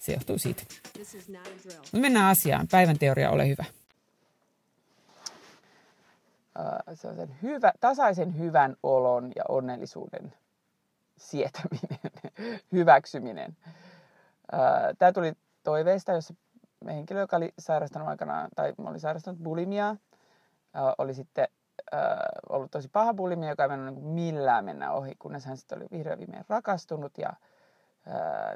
se johtuu siitä. Mutta mennään asiaan. Päivän teoria, ole hyvä sellaisen hyvä, tasaisen hyvän olon ja onnellisuuden sietäminen, hyväksyminen. Tämä tuli toiveista, jossa henkilö, joka oli sairastanut aikanaan, tai oli sairastanut bulimiaa, oli sitten ollut tosi paha bulimia, joka ei mennyt niin millään mennä ohi, kunnes hän sitten oli vihdoin viimein rakastunut ja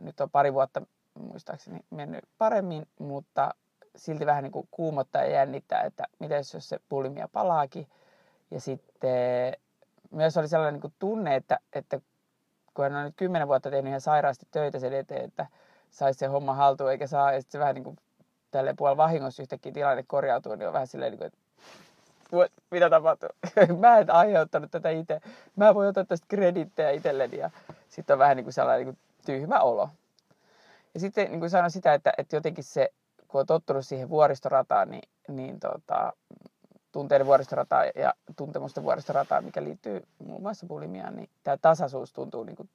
nyt on pari vuotta muistaakseni mennyt paremmin, mutta silti vähän niin kuin kuumottaa ja jännittää, että miten jos se bulimia palaakin. Ja sitten myös oli sellainen niin kuin tunne, että, että kun hän on nyt kymmenen vuotta tehnyt ihan sairaasti töitä sen eteen, että saisi se homma haltuun eikä saa, ja sitten se vähän niin kuin tälle puolella vahingossa yhtäkkiä tilanne korjautuu, niin on vähän silleen, niin kuin, että mitä tapahtuu? mä en aiheuttanut tätä itse. Mä voin ottaa tästä kredittejä itselleni ja sitten on vähän niin kuin sellainen niin kuin tyhmä olo. Ja sitten niin kuin sanoin sitä, että, että jotenkin se kun on tottunut siihen vuoristorataan, niin, niin tota, tunteiden vuoristorataan ja tuntemusten vuoristorataan, mikä liittyy muun muassa bulimiaan, niin tämä tasaisuus tuntuu niin kuin,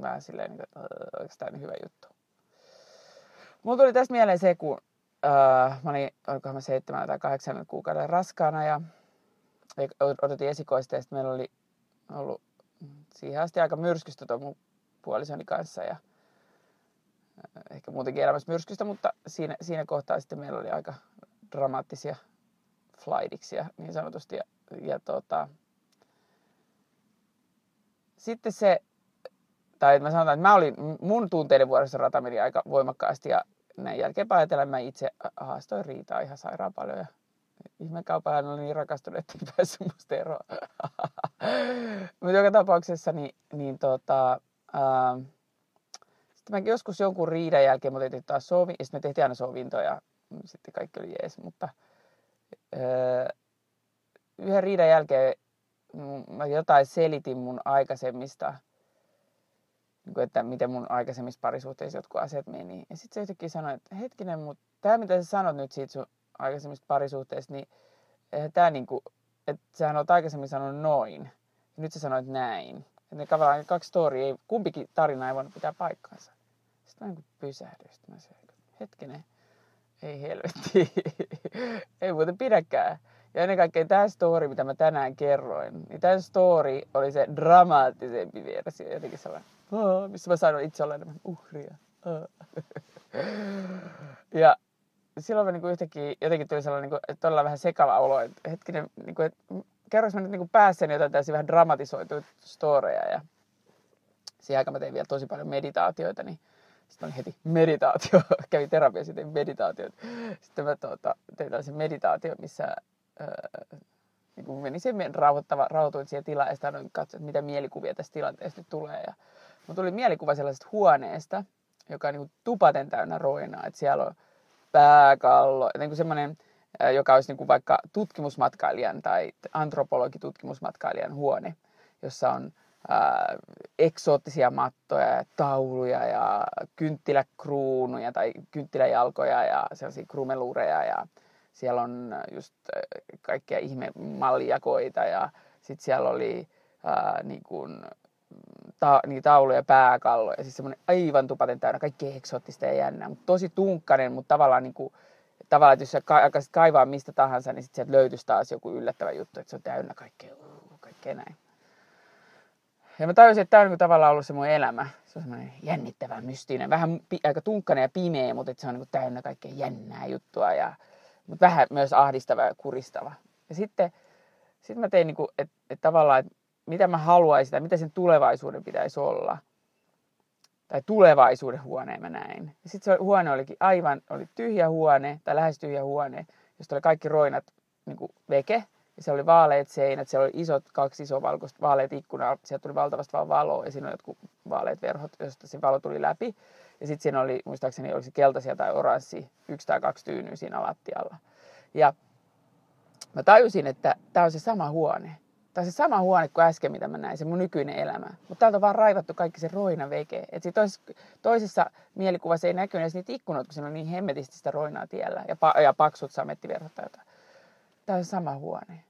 vähän silleen, niin kuin, oikeastaan niin hyvä juttu. Mulla tuli tästä mieleen se, kun äh, mä olin, olikohan mä seitsemän tai kahdeksan kuukauden raskaana ja odotin esikoista ja sitten meillä oli ollut siihen asti aika myrskystä tuon mun puolisoni kanssa ja ehkä muutenkin elämässä myrskystä, mutta siinä, siinä kohtaa sitten meillä oli aika dramaattisia flightiksi niin sanotusti. Ja, ja tota, sitten se, tai mä sanotaan, että mä olin, mun tunteiden vuodessa rata meni aika voimakkaasti ja näin jälkeen ajatellen mä itse haastoin riitaa ihan sairaan paljon ja ihmekaupan hän oli niin rakastunut, että ei päässyt musta eroon. Mutta joka tapauksessa niin, niin tota, ää, sitten mä joskus jonkun riidan jälkeen mä tehtiin taas sovi, ja sitten me tehtiin aina sovintoja, sitten kaikki oli jees, mutta öö, yhden riidan jälkeen mä jotain selitin mun aikaisemmista, niin kuin, että miten mun aikaisemmissa parisuhteissa jotkut asiat meni. Ja sitten se yhtäkkiä sanoi, että hetkinen, mutta tämä mitä sä sanot nyt siitä sun aikaisemmista parisuhteista, niin tämä niin kuin, että sähän olet aikaisemmin sanonut noin, ja nyt sä sanoit näin. Että ne kaksi storia, ei, kumpikin tarina ei voinut pitää paikkaansa. Mä niin pysähdyin. Sitten mä sanoin, hetkinen, ei helvetti, ei muuten pidäkään. Ja ennen kaikkea tämä story, mitä mä tänään kerroin, niin tämä story oli se dramaattisempi versio. Jotenkin sellainen, missä mä sanoin itse olla enemmän uhria. ja silloin mä niin yhtäkkiä jotenkin tuli sellainen, niin kuin, että todella vähän sekava olo. Että hetkinen, niin kuin, että kerroinko mä nyt niin päässäni jotain täysin vähän dramatisoituja storeja. Ja siihen aikaan mä tein vielä tosi paljon meditaatioita, niin sitten oli heti meditaatio, kävin terapia sitten meditaatio. Sitten mä tuota, tein tällaisen meditaatio, missä öö, niin kuin menin siihen rauhoittava, rauhoituin siihen tilaan ja sitten katsoin, mitä mielikuvia tästä tilanteesta nyt tulee. Ja mulla tuli mielikuva sellaisesta huoneesta, joka on niin tupaten täynnä roinaa. Että siellä on pääkallo, niin kuin semmoinen, joka olisi niin kuin vaikka tutkimusmatkailijan tai antropologitutkimusmatkailijan huone, jossa on ää, eksoottisia mattoja ja tauluja ja kynttiläkruunuja tai kynttiläjalkoja ja sellaisia krumeluureja ja siellä on just kaikkia ihme mallijakoita ja sitten siellä oli ää, niin kuin, ta, niin tauluja pääkalloja, siis semmoinen aivan tupaten täynnä, kaikki eksoottista ja jännää, mutta tosi tunkkainen, mutta tavallaan niin kuin, tavallaan, että jos sä alkaisit kaivaa mistä tahansa, niin sitten sieltä löytyisi taas joku yllättävä juttu, että se on täynnä kaikkea, uh, kaikkea näin. Ja mä tajusin, että tämä on niin tavallaan ollut se mun elämä. Se on semmoinen jännittävä, mystinen, vähän aika tunkkainen ja pimeä, mutta se on niin täynnä kaikkea jännää juttua, ja, mutta vähän myös ahdistava ja kuristava. Ja sitten sit mä tein, niin kuin, että, että tavallaan, että mitä mä haluaisin tai mitä sen tulevaisuuden pitäisi olla. Tai tulevaisuuden huoneen mä näin. Ja sitten se huone olikin aivan, oli tyhjä huone, tai lähes tyhjä huone, josta oli kaikki roinat niin kuin veke. Siellä oli vaaleet seinät, siellä oli isot, kaksi isoa valkoista vaaleet ikkunaa, sieltä tuli valtavasti vaan valoa ja siinä oli jotkut vaaleet verhot, josta se valo tuli läpi. Ja sitten siinä oli, muistaakseni olisi keltaisia tai oranssi, yksi tai kaksi tyynyä siinä lattialla. Ja mä tajusin, että tämä on se sama huone. Tämä on se sama huone kuin äsken, mitä mä näin, se mun nykyinen elämä. Mutta täältä on vaan raivattu kaikki se roina veke. Et toisessa, toisessa mielikuvassa ei näkynyt edes niitä ikkunoita, kun siinä on niin hemmetisti sitä roinaa tiellä ja, pa- ja paksut samettiverhot tai jotain. Tämä on sama huone.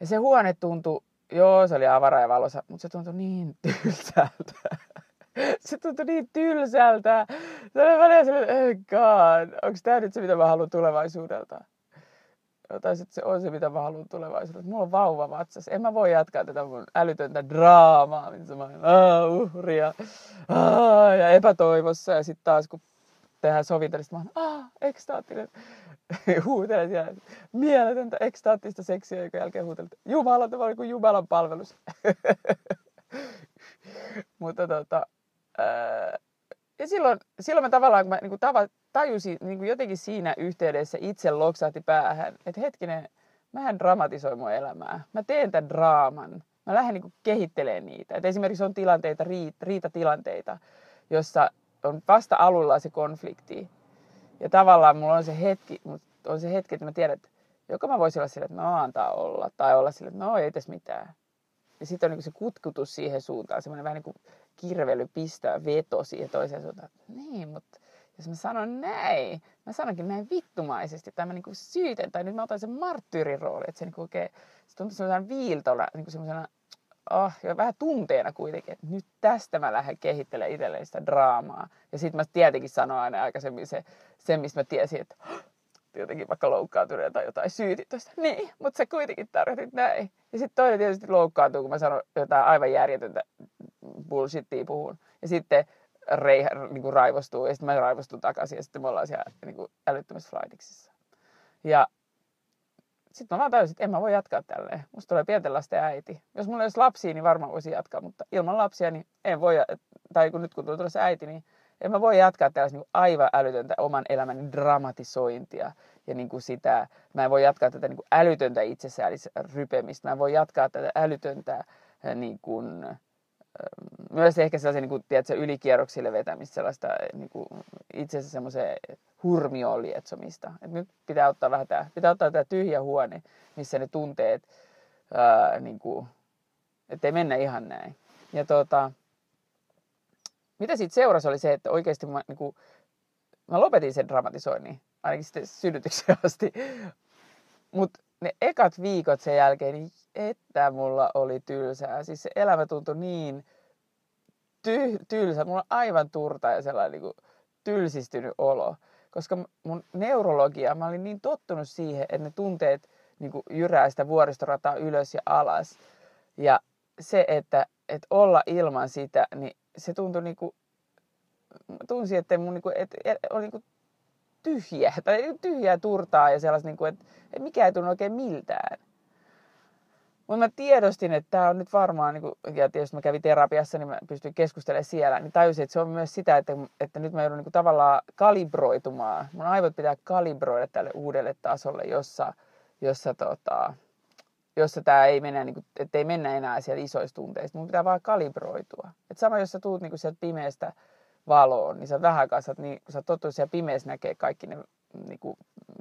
Ja se huone tuntui, joo se oli avara ja valossa, mutta se tuntui niin tylsältä. se tuntui niin tylsältä. Se oli välillä sellainen, oh god, onko tämä nyt se, mitä mä haluan tulevaisuudelta? tai sitten se on se, mitä mä haluan tulevaisuudessa. Mulla on vauva vatsas. En mä voi jatkaa tätä mun älytöntä draamaa, missä mä olen uhria ja epätoivossa. Ja sitten taas kun tehdään sovitellista, mä oon ekstaattinen. huutelen siellä mieletöntä ekstaattista seksiä, joka jälkeen huutelen, Jumala, tämä oli kuin Jumalan palvelus. Mutta tota, ää, ja silloin, silloin mä tavallaan, kun mä niin tava, tajusin niin kuin jotenkin siinä yhteydessä itse loksahti päähän, että hetkinen, mähän dramatisoin mun elämää. Mä teen tämän draaman. Mä lähden niin kehittelemään niitä. Et esimerkiksi on tilanteita, riitatilanteita, jossa on vasta alulla se konflikti. Ja tavallaan mulla on se hetki, on se hetki, että mä tiedän, että joko mä voisin olla sille, että no antaa olla, tai olla sille, että no ei tässä mitään. Ja sitten on niin se kutkutus siihen suuntaan, semmoinen vähän niin kuin kirvely pistää veto siihen toiseen suuntaan. Niin, mutta jos mä sanon näin, mä sanonkin näin vittumaisesti, tai mä niin syytän, tai nyt mä otan sen marttyyrin rooli, että se niin oikein, se tuntuu semmoisena viiltona, niin kuin semmoisena, oh, ja vähän tunteena kuitenkin, että nyt tästä mä lähden kehittelemään itselleen sitä draamaa. Ja sitten mä tietenkin sanoin aina aikaisemmin se, se mistä mä tiesin, että jotenkin vaikka loukkaantuneen tai jotain syytit tuosta. Niin, mutta sä kuitenkin tarkoitit näin. Ja sitten toinen tietysti loukkaantuu, kun mä sanon jotain aivan järjetöntä bullshittia puhun. Ja sitten rei, niin kuin raivostuu ja sitten mä raivostun takaisin ja sitten me ollaan siellä niin kuin älyttömässä flightiksissa. Ja sitten mä vaan tajusin, että en mä voi jatkaa tälleen. Musta tulee pienten lasten äiti. Jos mulla olisi lapsia, niin varmaan voisi jatkaa, mutta ilman lapsia, niin en voi, tai kun nyt kun tulee tulossa äiti, niin en mä voi jatkaa tällaista niin aivan älytöntä oman elämäni dramatisointia ja niin kuin sitä, mä en voi jatkaa tätä niin kuin älytöntä rypemistä, mä en voi jatkaa tätä älytöntä niin kuin, myös ehkä sellaisen niin kuin, tiedätkö, ylikierroksille vetämistä, sellaista niin kuin, itse asiassa semmoiseen hurmioon lietsomista. Et nyt pitää ottaa vähän tämä, pitää ottaa tämä tyhjä huone, missä ne tunteet, ää, niin kuin, ettei mennä ihan näin. Ja tota, mitä siitä seurasi oli se, että oikeasti mä, niin kuin, mä lopetin sen dramatisoinnin, ainakin sitten synnytyksen asti. Mutta ne ekat viikot sen jälkeen, niin että mulla oli tylsää. Siis se elämä tuntui niin ty- tylsä. Mulla on aivan turta ja sellainen niin kuin tylsistynyt olo. Koska mun neurologia, mä olin niin tottunut siihen, että ne tunteet niin kuin jyrää sitä vuoristorataa ylös ja alas. Ja se, että, että olla ilman sitä, niin se tuntui niin kuin, tunsin, että mun niin kuin, että oli niin kuin tyhjä, tai tyhjää turtaa ja sellaista, niin että, että mikä ei tunnu oikein miltään. Mutta mä tiedostin, että tämä on nyt varmaan, niin kuin, ja tietysti mä kävin terapiassa, niin mä pystyin keskustelemaan siellä, niin tajusin, että se on myös sitä, että, että nyt mä joudun niin tavallaan kalibroitumaan. Mun aivot pitää kalibroida tälle uudelle tasolle, jossa, jossa, tota, jossa tämä ei mennä, niin kuin, että ei mennä enää sieltä isoista tunteista. Mun pitää vaan kalibroitua. Et sama, jos sä tuut niin sieltä pimeästä valoon, niin sä vähän aikaa, niin, kun sä tottunut siellä pimeässä näkee kaikki ne, niin kuin,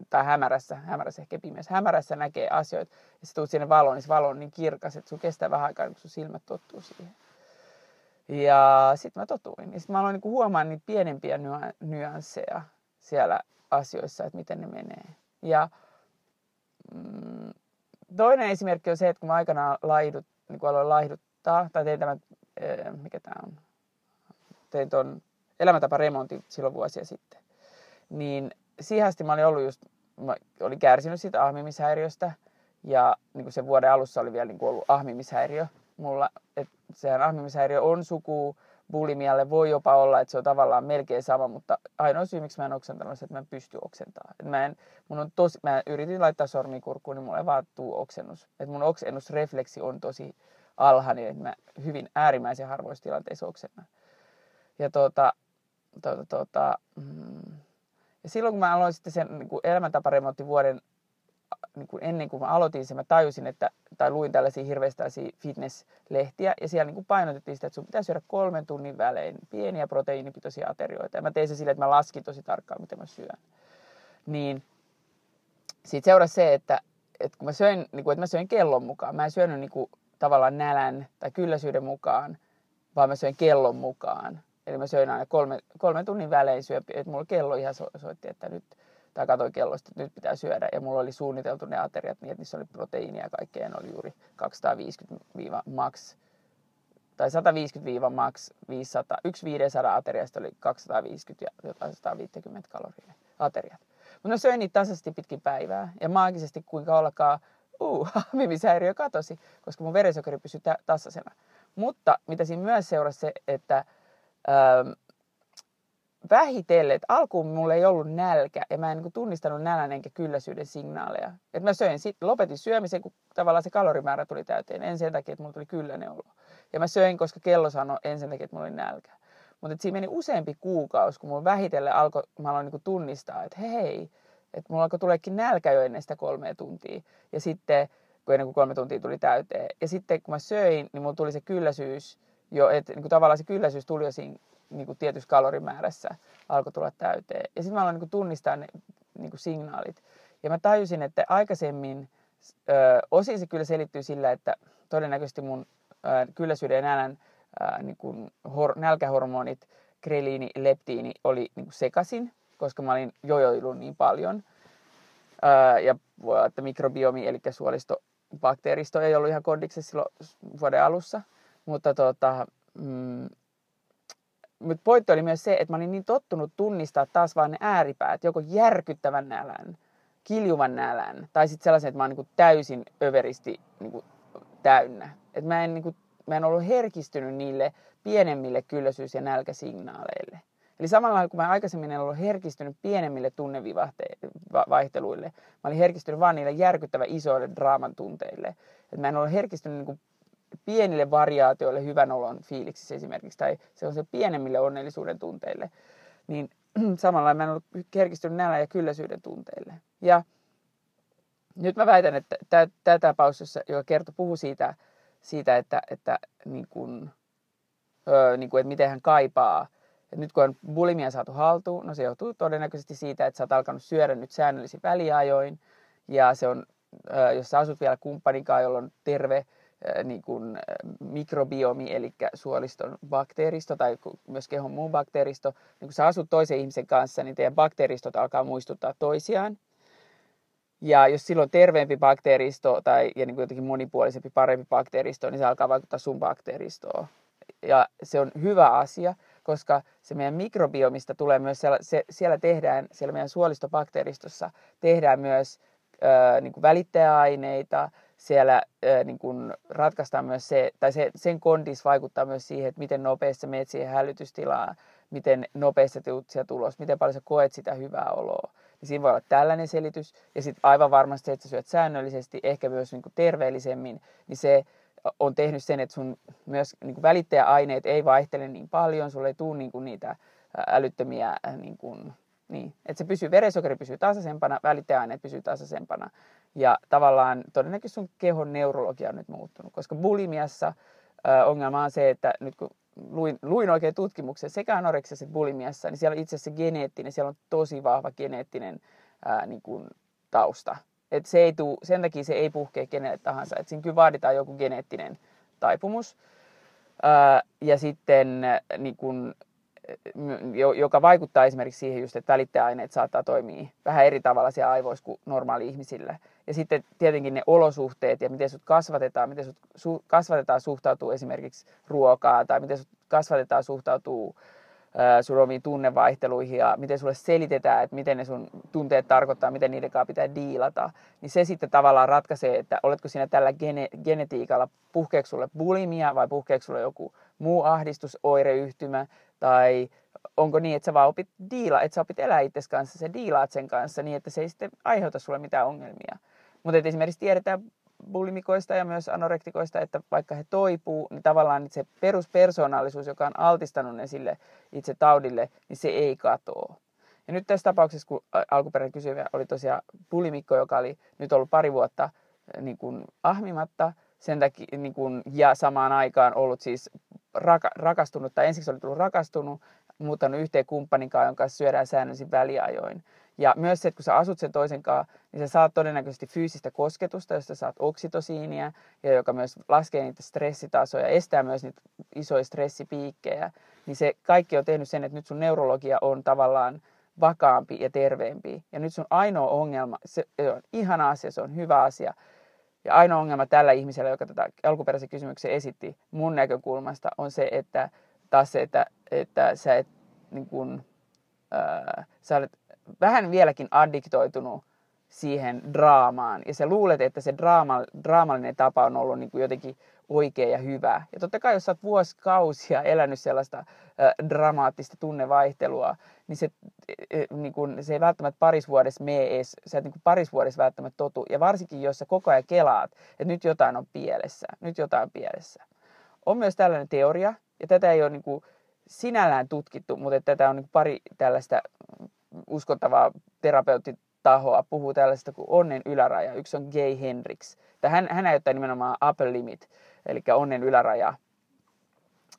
tai hämärässä, hämärässä ehkä pimeässä, hämärässä näkee asioita, ja sä tuut sinne valoon, niin se valo on niin kirkas, että sun kestää vähän aikaa, kun sun silmät tottuu siihen. Ja sitten mä totuin. Ja sitten mä aloin niin huomaan niitä pienempiä nyansseja siellä asioissa, että miten ne menee. Ja mm, toinen esimerkki on se, että kun mä aikanaan laidut, niin kun aloin laihduttaa, tai tein tämän, mikä tämä on, tein tuon elämäntaparemontin silloin vuosia sitten, niin siihen asti mä olin ollut just, mä olin kärsinyt siitä ahmimishäiriöstä. Ja niin kuin sen vuoden alussa oli vielä niin kuin ollut ahmimishäiriö mulla. Että sehän ahmimishäiriö on suku bulimialle. Voi jopa olla, että se on tavallaan melkein sama, mutta ainoa syy, miksi mä en oksentanut, on se, että mä en pysty oksentamaan. Et mä, en, mun on tosi, mä yritin laittaa sormi kurkkuun, niin mulla ei vaan tuu oksennus. Et mun oksennusrefleksi on tosi alhainen, että mä hyvin äärimmäisen harvoissa tilanteissa oksennan. Ja tuota, tuota, tuota, mm, ja silloin kun mä aloin sitten sen niin elämäntaparemontti vuoden niin kuin ennen kuin mä aloitin sen, mä tajusin, että, tai luin tällaisia hirveästi fitness-lehtiä, ja siellä niin kuin painotettiin sitä, että sun pitää syödä kolmen tunnin välein pieniä proteiinipitoisia aterioita. Ja mä tein se silleen, että mä laskin tosi tarkkaan, miten mä syön. Niin siitä seurasi se, että, että kun mä söin, niin kuin, että mä söin kellon mukaan, mä en syönyt niin kuin, tavallaan nälän tai kylläisyyden mukaan, vaan mä söin kellon mukaan. Eli mä söin aina kolme, kolmen tunnin välein syö, että mulla kello ihan so, soitti, että nyt, tai katsoin kellosta, että nyt pitää syödä. Ja mulla oli suunniteltu ne ateriat niin, että niissä oli proteiinia ja kaikkea, ne oli juuri 250-max, tai 150-max 500, yksi 500 ateriasta oli 250 ja jotain 150 kaloria ateriat. Mutta mä söin niitä tasaisesti pitkin päivää, ja maagisesti kuinka ollakaan, uu, hamimishäiriö katosi, koska mun verensokeri pysyi tasaisena. Mutta mitä siinä myös seurasi se, että vähitellen, että alkuun mulla ei ollut nälkä ja mä en niin tunnistanut nälän enkä kylläisyyden signaaleja. Että mä söin, sit, lopetin syömisen, kun tavallaan se kalorimäärä tuli täyteen. En sen takia, että mulla tuli kylläinen olo. Ja mä söin, koska kello sanoi en sen takia, että mulla oli nälkä. Mutta siinä meni useampi kuukausi, kun mulla vähitellen alkoi, mä aloin niin tunnistaa, että hei, että mulla alkoi tuleekin nälkä jo ennen sitä kolmea tuntia. Ja sitten, kun ennen kuin kolme tuntia tuli täyteen. Ja sitten kun mä söin, niin mulla tuli se kylläisyys, jo, että niin kuin tavallaan se kylläisyys tuli jo siinä niin kuin tietyssä kalorimäärässä alkoi tulla täyteen. Ja sitten mä aloin niin kuin tunnistaa ne niin kuin signaalit. Ja mä tajusin, että aikaisemmin ö, osin se kyllä selittyy sillä, että todennäköisesti mun ö, kylläisyyden ja nälän ö, niin kuin hor, nälkähormonit, greliini, leptiini oli niin kuin sekasin, koska mä olin jojoillut niin paljon. Ö, ja voi olla, että mikrobiomi, eli suolistobakteeristo ei ollut ihan kondiksessa silloin vuoden alussa. Mutta tota, mm, mutta pointti oli myös se, että mä olin niin tottunut tunnistaa taas vaan ne ääripäät, joko järkyttävän nälän, kiljuvan nälän, tai sitten sellaisen, että mä oon niin täysin överisti niin täynnä. Et mä, en, niin kuin, mä en ollut herkistynyt niille pienemmille kylläisyys- ja nälkäsignaaleille. Eli samalla kun mä aikaisemmin en ollut herkistynyt pienemmille tunnevaihteluille, mä olin herkistynyt vaan niille järkyttävän isoille draaman tunteille. Et mä en ollut herkistynyt niin kuin pienille variaatioille hyvän olon fiiliksissä esimerkiksi, tai se on se pienemmille onnellisuuden tunteille, niin samalla mä en ollut kerkistynyt nälän ja kylläisyyden tunteille. Ja nyt mä väitän, että tämä tapaus, joka kertoo, puhuu siitä, siitä että, että, niin kun, öö, niin kun, että miten hän kaipaa. Et nyt kun on bulimia saatu haltuun, no se johtuu todennäköisesti siitä, että sä oot alkanut syödä nyt säännöllisin väliajoin. Ja se on, jos sä asut vielä kumppanikaan, jolla on terve niin kuin mikrobiomi, eli suoliston bakteeristo tai myös kehon muu bakteeristo. Niin kun sä asut toisen ihmisen kanssa, niin teidän bakteeristot alkaa muistuttaa toisiaan. Ja jos silloin terveempi bakteeristo tai ja niin kuin jotenkin monipuolisempi, parempi bakteeristo, niin se alkaa vaikuttaa sun bakteeristoon. Ja se on hyvä asia, koska se meidän mikrobiomista tulee myös, siellä, se, siellä tehdään, siellä meidän suolistobakteeristossa tehdään myös ö, niin kuin välittäjäaineita, siellä äh, niin kun ratkaistaan myös se, tai se, sen kondis vaikuttaa myös siihen, että miten nopeasti menet siihen hälytystilaan, miten nopeasti tulet sieltä ulos, miten paljon sä koet sitä hyvää oloa. Niin siinä voi olla tällainen selitys. Ja sitten aivan varmasti se, että sä syöt säännöllisesti, ehkä myös niin kuin terveellisemmin, niin se on tehnyt sen, että sun myös niin kuin välittäjäaineet ei vaihtele niin paljon, sulle ei tule niin kuin niitä älyttömiä niin kuin, niin, että se pysyy, verensokeri pysyy tasaisempana, välittäjäaineet pysyy tasaisempana. Ja tavallaan todennäköisesti sun kehon neurologia on nyt muuttunut, koska bulimiassa ö, ongelma on se, että nyt kun luin, luin oikein tutkimuksen sekä anoreksiassa että bulimiassa, niin siellä itse asiassa geneettinen, siellä on tosi vahva geneettinen ää, niin kuin tausta. Et se ei tuu, sen takia se ei puhkea kenelle tahansa. Et siinä kyllä vaaditaan joku geneettinen taipumus. Ää, ja sitten niin kun, joka vaikuttaa esimerkiksi siihen just, että välittäjäaineet saattaa toimia vähän eri tavalla siellä aivoissa kuin normaali ihmisillä. Ja sitten tietenkin ne olosuhteet ja miten sut kasvatetaan, miten sut su- kasvatetaan suhtautuu esimerkiksi ruokaa tai miten sut kasvatetaan suhtautuu omiin tunnevaihteluihin ja miten sulle selitetään, että miten ne sun tunteet tarkoittaa, miten niiden kanssa pitää diilata, niin se sitten tavallaan ratkaisee, että oletko siinä tällä gene- genetiikalla, puhkeeko sulle bulimia vai puhkeeko sulle joku muu ahdistusoireyhtymä tai onko niin, että sä vaan opit diila, että sä opit elää itses kanssa, sä diilaat sen kanssa niin, että se ei sitten aiheuta sulle mitään ongelmia. Mutta esimerkiksi tiedetään bulimikoista ja myös anorektikoista, että vaikka he toipuu, niin tavallaan se peruspersoonallisuus, joka on altistanut ne sille itse taudille, niin se ei katoa. Ja nyt tässä tapauksessa, kun alkuperäinen kysyjä oli tosiaan bulimikko, joka oli nyt ollut pari vuotta niin kuin ahmimatta, sen takia, niin kuin, ja samaan aikaan ollut siis raka, rakastunut, tai ensiksi oli tullut rakastunut, muuttanut yhteen kumppanin kanssa, jonka syödään säännöllisin väliajoin. Ja myös se, että kun sä asut sen toisen kanssa, niin sä saat todennäköisesti fyysistä kosketusta, josta saat oksitosiinia, ja joka myös laskee niitä stressitasoja, estää myös niitä isoja stressipiikkejä. Niin se kaikki on tehnyt sen, että nyt sun neurologia on tavallaan vakaampi ja terveempi. Ja nyt sun ainoa ongelma, se on ihana asia, se on hyvä asia. Ja ainoa ongelma tällä ihmisellä, joka tätä alkuperäisen kysymyksen esitti mun näkökulmasta, on se, että taas se, että, että sä et niin kun, ää, sä olet vähän vieläkin addiktoitunut siihen draamaan. Ja sä luulet, että se draama, draamallinen tapa on ollut niin kuin jotenkin oikea ja hyvä. Ja totta kai, jos sä oot vuosikausia elänyt sellaista äh, dramaattista tunnevaihtelua, niin se, äh, niin kun, se ei välttämättä parisvuodessa mene edes, sä et niin kuin parisvuodessa välttämättä totu. Ja varsinkin, jos sä koko ajan kelaat, että nyt jotain on pielessä, nyt jotain on pielessä. On myös tällainen teoria, ja tätä ei ole niin kuin sinällään tutkittu, mutta tätä on niin pari tällaista uskottavaa terapeuttitahoa puhuu tällaista kuin onnen yläraja. Yksi on Gay Hendrix. hän, hän näyttää nimenomaan upper limit, eli onnen yläraja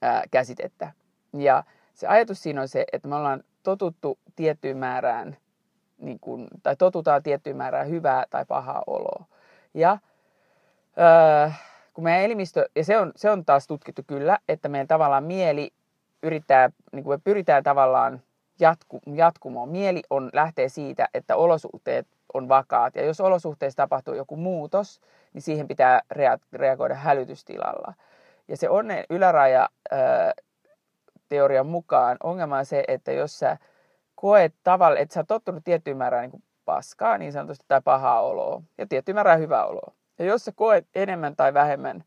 ää, käsitettä. Ja se ajatus siinä on se, että me ollaan totuttu tiettyyn määrään, niin kun, tai totutaan tiettyyn määrään hyvää tai pahaa oloa. Ja ää, kun meidän elimistö, ja se on, se on taas tutkittu kyllä, että meidän tavallaan mieli yrittää, niin kuin me pyritään tavallaan jatku, jatkumoon. Mieli on, lähtee siitä, että olosuhteet on vakaat. Ja jos olosuhteissa tapahtuu joku muutos, niin siihen pitää rea- reagoida hälytystilalla. Ja se onnen yläraja ää, teorian mukaan ongelma on se, että jos sä koet tavalla, että sä oot tottunut tiettyyn määrään niin paskaa niin sanotusti tai pahaa oloa ja tiettyyn määrään hyvää oloa. Ja jos sä koet enemmän tai vähemmän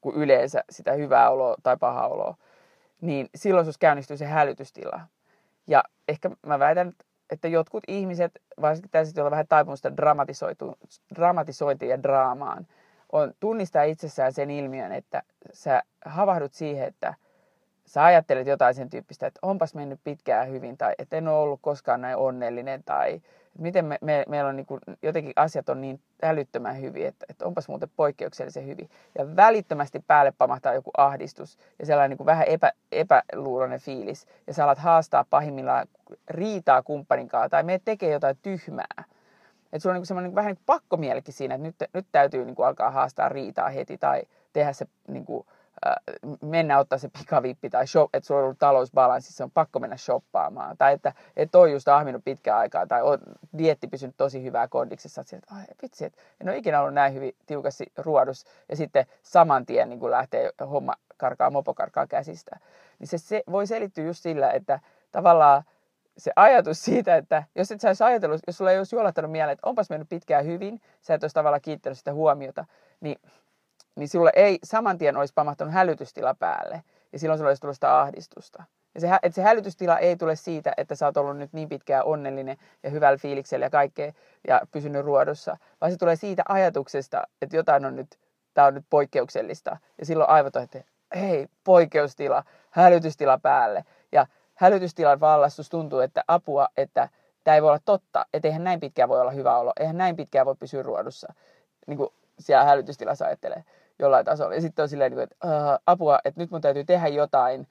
kuin yleensä sitä hyvää oloa tai pahaa oloa, niin silloin sus käynnistyy se hälytystila. Ja ehkä mä väitän, että jotkut ihmiset, varsinkin tässä joilla vähän taipumusta dramatisointiin ja draamaan, on tunnistaa itsessään sen ilmiön, että sä havahdut siihen, että sä ajattelet jotain sen tyyppistä, että onpas mennyt pitkään hyvin tai että en ole ollut koskaan näin onnellinen tai miten me, me, meillä on niin kuin, jotenkin asiat on niin älyttömän hyvin, että, että onpas muuten poikkeuksellisen hyvin. Ja välittömästi päälle pamahtaa joku ahdistus ja sellainen niin kuin vähän epä, epäluuloinen fiilis. Ja sä alat haastaa pahimmillaan riitaa kumppanin kanssa tai me tekee jotain tyhmää. Että sulla on niin semmoinen niin vähän niin pakkomielikin siinä, että nyt, nyt täytyy niin kuin alkaa haastaa riitaa heti tai tehdä se niin kuin, mennä ottaa se pikavippi tai shop, että sulla on ollut talousbalanssissa, on pakko mennä shoppaamaan. Tai että, että on just ahminut pitkään aikaa tai on dietti pysynyt tosi hyvää kondiksessa. Että, että ai vitsi, että en ole ikinä ollut näin hyvin tiukasti ruodus. Ja sitten saman tien niin lähtee homma karkaa, mopo karkaa käsistä. Niin se, se voi selittyä just sillä, että tavallaan se ajatus siitä, että jos et sä olisi ajatellut, jos sulla ei olisi juolattanut mieleen, että onpas mennyt pitkään hyvin, sä et olisi tavallaan kiittänyt sitä huomiota, niin niin sinulle ei saman tien olisi pamahtanut hälytystila päälle. Ja silloin sinulle olisi tullut sitä ahdistusta. Ja se, että se hälytystila ei tule siitä, että sä oot ollut nyt niin pitkään onnellinen ja hyvällä fiiliksellä ja kaikkea ja pysynyt ruodossa, vaan se tulee siitä ajatuksesta, että jotain on nyt, tämä on nyt poikkeuksellista. Ja silloin aivot on, että hei, poikkeustila, hälytystila päälle. Ja hälytystilan vallassa tuntuu, että apua, että tämä ei voi olla totta, että eihän näin pitkään voi olla hyvä olo, eihän näin pitkään voi pysyä ruodussa. Niin kuin siellä hälytystilassa ajattelee jollain tasolla. Ja sitten on silleen, niin että apua, että nyt mun täytyy tehdä jotain,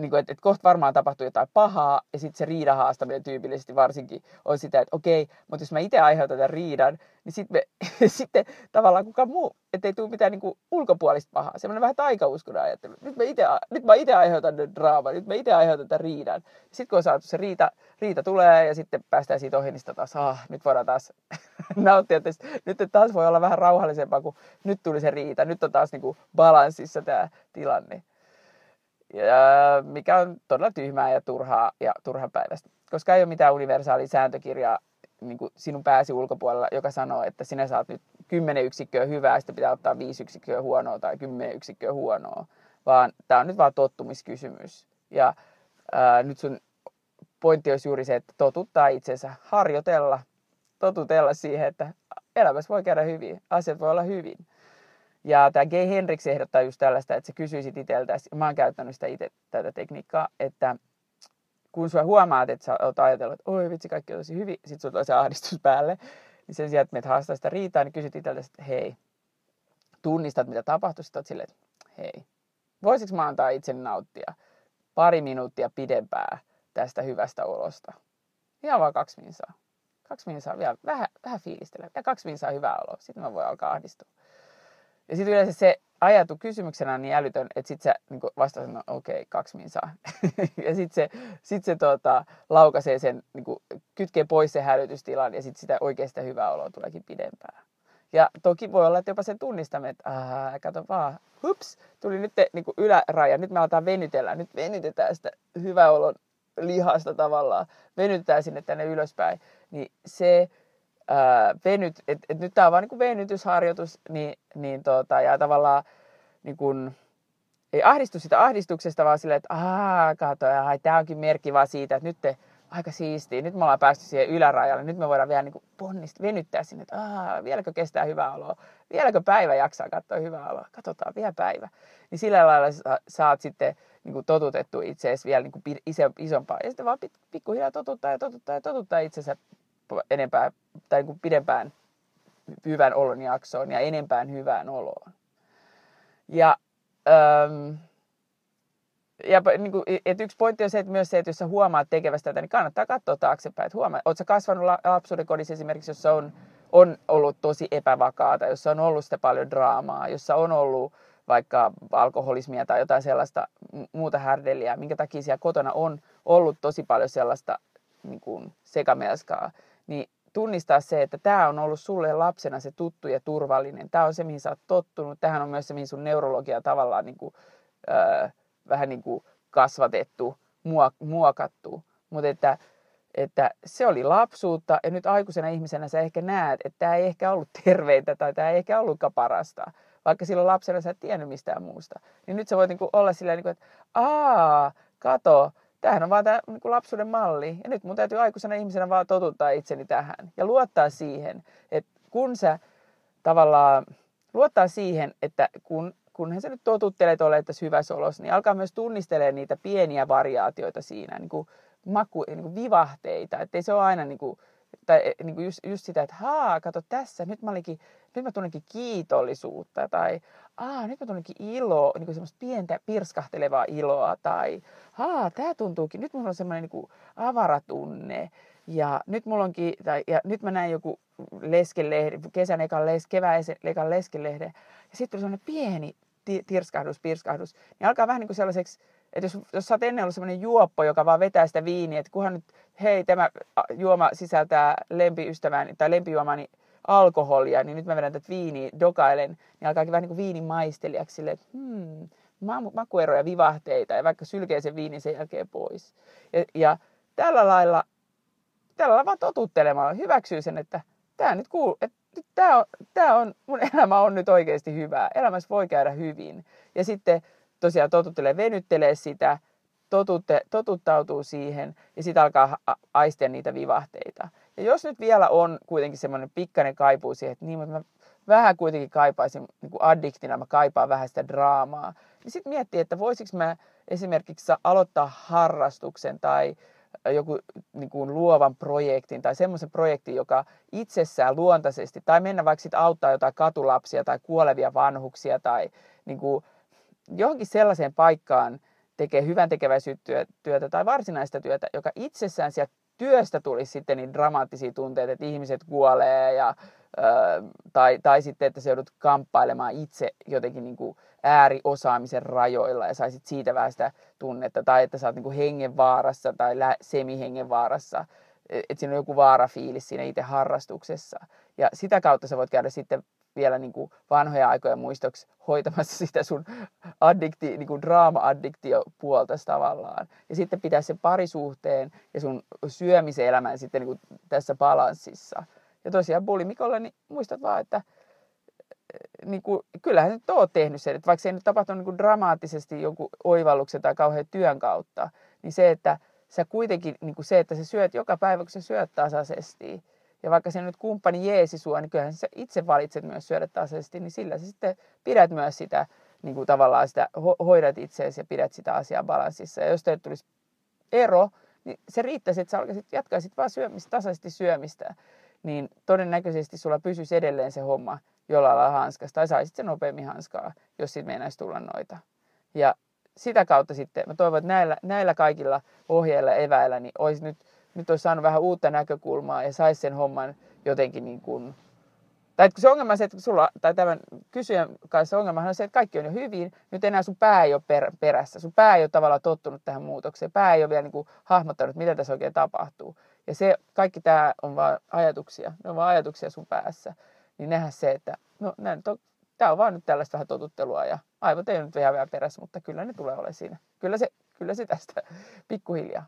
niin kuin, että, että kohta varmaan tapahtuu jotain pahaa, ja sitten se riidan haastaminen tyypillisesti varsinkin on sitä, että okei, mutta jos mä itse aiheutan tämän riidan, niin sitten, tavallaan kukaan muu, ettei tule mitään niin kuin ulkopuolista pahaa. Semmoinen vähän taikauskon ajattelu. Nyt mä itse, nyt mä itse aiheutan nyt draaman, nyt mä itse aiheutan tämän riidan. Sitten kun on saatu se riita, riita tulee ja sitten päästään siitä ohi, niin taas, ah, nyt voidaan taas nauttia. Että nyt taas voi olla vähän rauhallisempaa, kun nyt tuli se riita. Nyt on taas niin kuin balanssissa tämä tilanne. Ja mikä on todella tyhmää ja turhaa ja turhapäiväistä. Koska ei ole mitään universaalia sääntökirjaa niin kuin sinun pääsi ulkopuolella, joka sanoo, että sinä saat nyt 10 yksikköä hyvää, sitten pitää ottaa 5 yksikköä huonoa tai 10 yksikköä huonoa. Vaan tämä on nyt vaan tottumiskysymys. Ja ää, nyt sun pointti olisi juuri se, että totuttaa itsensä, harjoitella, totutella siihen, että elämässä voi käydä hyvin, asiat voi olla hyvin. Ja tämä Gay Hendrix ehdottaa just tällaista, että sä kysyisit itseltäsi, mä oon käyttänyt sitä itse tätä tekniikkaa, että kun sä huomaat, että sä oot ajatellut, että oi vitsi, kaikki on tosi hyvin, sit sulla tulee se ahdistus päälle, niin sen sijaan, että meitä haastaa sitä riitaa, niin kysyt itseltäsi, että hei, tunnistat mitä tapahtuu, sit oot silleen, että hei, voisiko mä antaa itseni nauttia pari minuuttia pidempää tästä hyvästä olosta? Ihan vaan kaksi minsaa. Kaksi minsaa vielä, vähän, vähän fiilistellä. Ja kaksi minsaa hyvää oloa. Sitten mä voin alkaa ahdistua. Ja sitten yleensä se ajatu kysymyksenä on niin älytön, että sitten sä niin vastaat, no okei, okay, kaksi minsaa. ja sitten se, sit se tota, laukaisee sen, niin kuin, kytkee pois sen hälytystilan ja sitten sitä oikeasta hyvää oloa tuleekin pidempään. Ja toki voi olla, että jopa sen tunnistamme, että aah, kato vaan, hups, tuli nyt niin kuin yläraja, nyt me aletaan venytellä, nyt venytetään sitä hyvää olon lihasta tavallaan, venytetään sinne tänne ylöspäin, niin se venyt, että et nyt tämä on vaan niin venytysharjoitus, niin, niin tota, ja tavallaan niin ei ahdistu sitä ahdistuksesta, vaan silleen, että aah, kato, tämä onkin merkki vaan siitä, että nyt te, aika siistiä, nyt me ollaan päästy siihen ylärajalle, nyt me voidaan vielä niin ponnista venyttää sinne, että aah, vieläkö kestää hyvää oloa, vieläkö päivä jaksaa katsoa hyvää oloa, katsotaan vielä päivä. Niin sillä lailla sä, saat sitten niin kuin totutettu itseesi vielä niin kuin isompaa. Ja sitten vaan pikkuhiljaa totuttaa ja totuttaa ja totuttaa itsensä enempää tai niin kuin pidempään hyvän olon jaksoon ja enempään hyvään oloon. Ja, äm, ja niin kuin, et yksi pointti on se, että myös se, että jos sä huomaat tekevästä tätä, niin kannattaa katsoa taaksepäin. Että huomaa, ootko kasvanut lapsuuden kodissa esimerkiksi, jossa on, on ollut tosi epävakaata, jossa on ollut sitä paljon draamaa, jossa on ollut vaikka alkoholismia tai jotain sellaista muuta härdeliä, minkä takia siellä kotona on ollut tosi paljon sellaista niin kuin sekamelskaa, niin tunnistaa se, että tämä on ollut sulle lapsena se tuttu ja turvallinen. Tämä on se, mihin sä oot tottunut. Tähän on myös se, mihin sun neurologia tavallaan niin kuin, öö, vähän niin kuin kasvatettu, muokattu. Mutta että, että se oli lapsuutta ja nyt aikuisena ihmisenä sä ehkä näet, että tämä ei ehkä ollut terveintä tai tämä ei ehkä ollutkaan parasta. Vaikka silloin lapsena sä et tiennyt mistään muusta. Niin nyt sä voit niin kuin olla silleen, niin kuin, että aa, kato, tämähän on vaan tämä niin kuin lapsuuden malli. Ja nyt mun täytyy aikuisena ihmisenä vaan totuttaa itseni tähän. Ja luottaa siihen, että kun sä tavallaan luottaa siihen, että kun, kunhan sä nyt totuttelet olemaan tässä hyvässä olossa, niin alkaa myös tunnistelemaan niitä pieniä variaatioita siinä, niin kuin maku, niin kuin vivahteita. Että ei se ole aina niin kuin, tai eh, niin kuin just, just sitä, että haa, kato tässä, nyt mä, olinkin, nyt mä tunnenkin kiitollisuutta, tai aa, nyt mä tunnenkin iloa, niin semmoista pientä pirskahtelevaa iloa, tai haa, tää tuntuukin, nyt mulla on semmoinen niin avaratunne, ja nyt mulla onkin, tai, ja nyt mä näin joku leskelehde, kesän ekan les, kevään ekan leskelehde, ja sitten tuli semmoinen pieni tirskahdus, pirskahdus, niin alkaa vähän niin kuin sellaiseksi, että jos, jos sä oot ennen ollut semmoinen juoppo, joka vaan vetää sitä viiniä, että kunhan nyt, hei, tämä juoma sisältää lempiystäväni tai lempijuomani alkoholia, niin nyt mä vedän tätä viiniä, dokailen, niin alkaakin vähän niin kuin viinin maistelijaksi silleen, että hmm, makueroja, vivahteita ja vaikka sylkee sen viinin sen jälkeen pois. Ja, ja tällä lailla, tällä lailla vaan totuttelemalla hyväksyy sen, että tämä nyt kuuluu, että tämä on, tämä on, mun elämä on nyt oikeasti hyvää. Elämässä voi käydä hyvin. Ja sitten tosiaan totuttelee, venyttelee sitä, totutte, totuttautuu siihen ja sitten alkaa aistia niitä vivahteita. Ja jos nyt vielä on kuitenkin semmoinen pikkainen kaipuu siihen, että niin, mutta mä vähän kuitenkin kaipaisin niin kuin addiktina, mä kaipaan vähän sitä draamaa, niin sitten miettii, että voisiko mä esimerkiksi aloittaa harrastuksen tai joku niin kuin luovan projektin tai semmoisen projektin, joka itsessään luontaisesti, tai mennä vaikka sitten auttaa jotain katulapsia tai kuolevia vanhuksia tai niin kuin johonkin sellaiseen paikkaan tekee hyvän tekeväisyyttä tai varsinaista työtä, joka itsessään sieltä työstä tulisi sitten niin dramaattisia tunteita, että ihmiset kuolee ja, ö, tai, tai sitten, että se joudut kamppailemaan itse jotenkin niin kuin ääriosaamisen rajoilla ja saisit siitä vähän sitä tunnetta, tai että sä oot niin kuin hengenvaarassa tai semihengenvaarassa, että siinä on joku vaarafiilis siinä itse harrastuksessa. Ja sitä kautta sä voit käydä sitten vielä niin kuin vanhoja aikoja muistoksi hoitamassa sitä sun addikti, niin kuin draama-addiktiopuolta tavallaan. Ja sitten pitää se parisuhteen ja sun syömiselämän sitten niin kuin tässä balanssissa. Ja tosiaan bulimikolle, niin muistat vaan, että niin kuin, kyllähän nyt oot tehnyt sen, että vaikka se ei nyt tapahtunut niin kuin dramaattisesti jonkun oivalluksen tai kauhean työn kautta, niin se, että sä kuitenkin, niin kuin se, että sä syöt joka päivä, kun sä syöt tasaisesti, ja vaikka se nyt kumppani jeesi sua, niin kyllähän sä itse valitset myös syödä tasaisesti, niin sillä sä sitten pidät myös sitä, niin kuin tavallaan sitä, hoidat itseäsi ja pidät sitä asiaa balanssissa. Ja jos teille tulisi ero, niin se riittäisi, että sä alkaisit, jatkaisit vaan syömistä, tasaisesti syömistä, niin todennäköisesti sulla pysyisi edelleen se homma jollain lailla hanskasta, tai saisit sen nopeammin hanskaa, jos siitä meinaisi tulla noita. Ja sitä kautta sitten, mä toivon, että näillä, näillä kaikilla ohjeilla eväillä, niin olisi nyt, nyt olisi saanut vähän uutta näkökulmaa ja saisi sen homman jotenkin niin kuin, tai se ongelma on se, että sulla, tai tämän kysyjän kanssa ongelma on se, että kaikki on jo hyvin, nyt enää sun pää ei ole per, perässä. Sun pää ei ole tavallaan tottunut tähän muutokseen. Pää ei ole vielä niin kuin hahmottanut, mitä tässä oikein tapahtuu. Ja se, kaikki tämä on vain ajatuksia. Ne on vain ajatuksia sun päässä. Niin nähdä se, että no näin, to, tämä on vaan nyt tällaista vähän totuttelua ja aivot ei nyt vielä vielä perässä, mutta kyllä ne tulee olemaan siinä. Kyllä se, kyllä se tästä pikkuhiljaa.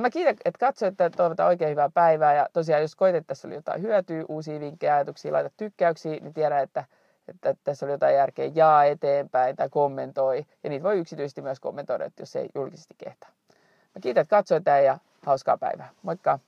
Mä kiitän, että katsoit, että toivotaan oikein hyvää päivää. Ja tosiaan, jos koet, että tässä oli jotain hyötyä, uusia vinkkejä, ajatuksia, laita tykkäyksiä, niin tiedä, että, että tässä oli jotain järkeä. Jaa eteenpäin tai kommentoi. Ja niitä voi yksityisesti myös kommentoida, jos ei julkisesti kehtaa. Mä kiitän, että katsoit ja hauskaa päivää. Moikka!